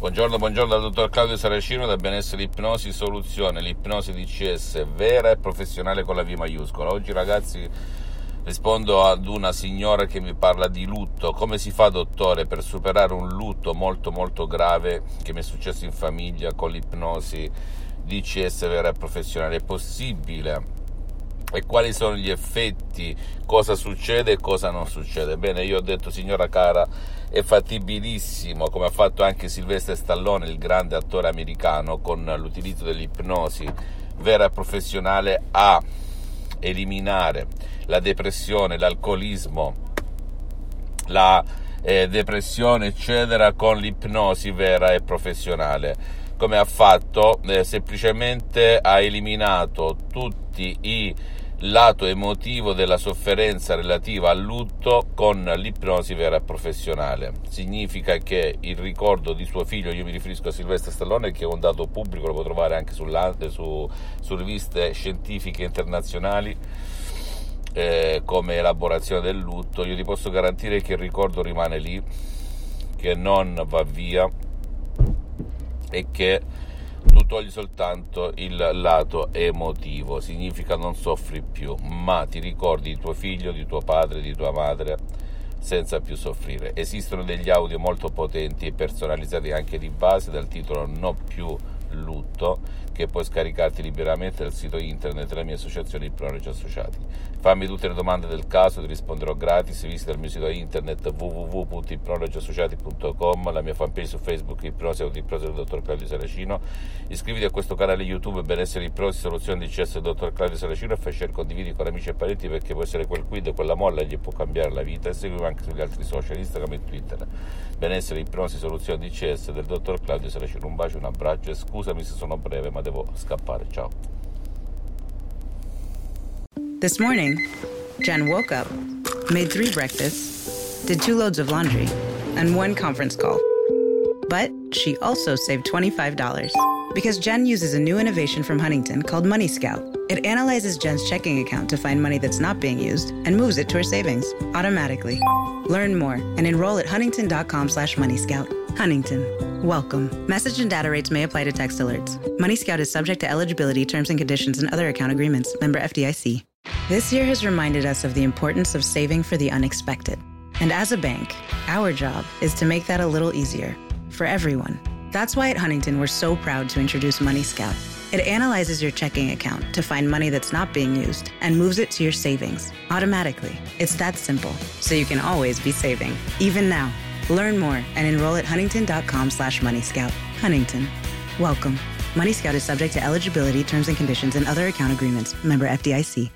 Buongiorno, buongiorno dal dottor Claudio Saracino da Benessere Ipnosi Soluzione, l'ipnosi DCS vera e professionale con la V maiuscola. Oggi ragazzi rispondo ad una signora che mi parla di lutto. Come si fa dottore per superare un lutto molto molto grave che mi è successo in famiglia con l'ipnosi DCS vera e professionale? È possibile? E quali sono gli effetti, cosa succede e cosa non succede. Bene, io ho detto, signora cara, è fattibilissimo, come ha fatto anche Silvestre Stallone, il grande attore americano, con l'utilizzo dell'ipnosi vera e professionale a eliminare la depressione, l'alcolismo, la eh, depressione, eccetera, con l'ipnosi vera e professionale. Come ha fatto? Eh, semplicemente ha eliminato tutti i lato emotivo della sofferenza relativa al lutto con l'ipnosi vera professionale. Significa che il ricordo di suo figlio, io mi riferisco a Silvestre Stallone, che è un dato pubblico, lo può trovare anche su, su riviste scientifiche internazionali, eh, come elaborazione del lutto, io ti posso garantire che il ricordo rimane lì, che non va via e che tu togli soltanto il lato emotivo, significa non soffri più, ma ti ricordi di tuo figlio, di tuo padre, di tua madre senza più soffrire. Esistono degli audio molto potenti e personalizzati anche di base dal titolo No più lutto che puoi scaricarti liberamente dal sito internet della mia associazione Ipnologi Associati. Fammi tutte le domande del caso, ti risponderò gratis. Visita il mio sito internet www.ipnologiassociati.com, la mia fanpage su Facebook Ipnosi Autoipnosi del dottor Claudio Saracino. Iscriviti a questo canale YouTube Benessere Ipnosi Soluzione di CS del dottor Claudio Saracino e fai share condividi con amici e parenti perché può essere quel quid, quella molla gli può cambiare la vita e seguimi anche sugli altri social, Instagram e Twitter. Benessere Ipnosi Soluzione di CS del dottor Claudio Saracino. Un bacio, un abbraccio e scusami se sono breve ma devo scappare. Ciao. This morning, Jen woke up, made three breakfasts, did two loads of laundry, and one conference call. But she also saved $25 because Jen uses a new innovation from Huntington called Money Scout. It analyzes Jen's checking account to find money that's not being used and moves it to her savings automatically. Learn more and enroll at huntington.com slash moneyscout. Huntington. Welcome. Message and data rates may apply to text alerts. Money Scout is subject to eligibility, terms and conditions, and other account agreements. Member FDIC. This year has reminded us of the importance of saving for the unexpected. And as a bank, our job is to make that a little easier for everyone. That's why at Huntington, we're so proud to introduce Money Scout. It analyzes your checking account to find money that's not being used and moves it to your savings automatically. It's that simple, so you can always be saving, even now. Learn more and enroll at huntington.com slash moneyscout. Huntington. Welcome. Money Scout is subject to eligibility, terms and conditions, and other account agreements. Member FDIC.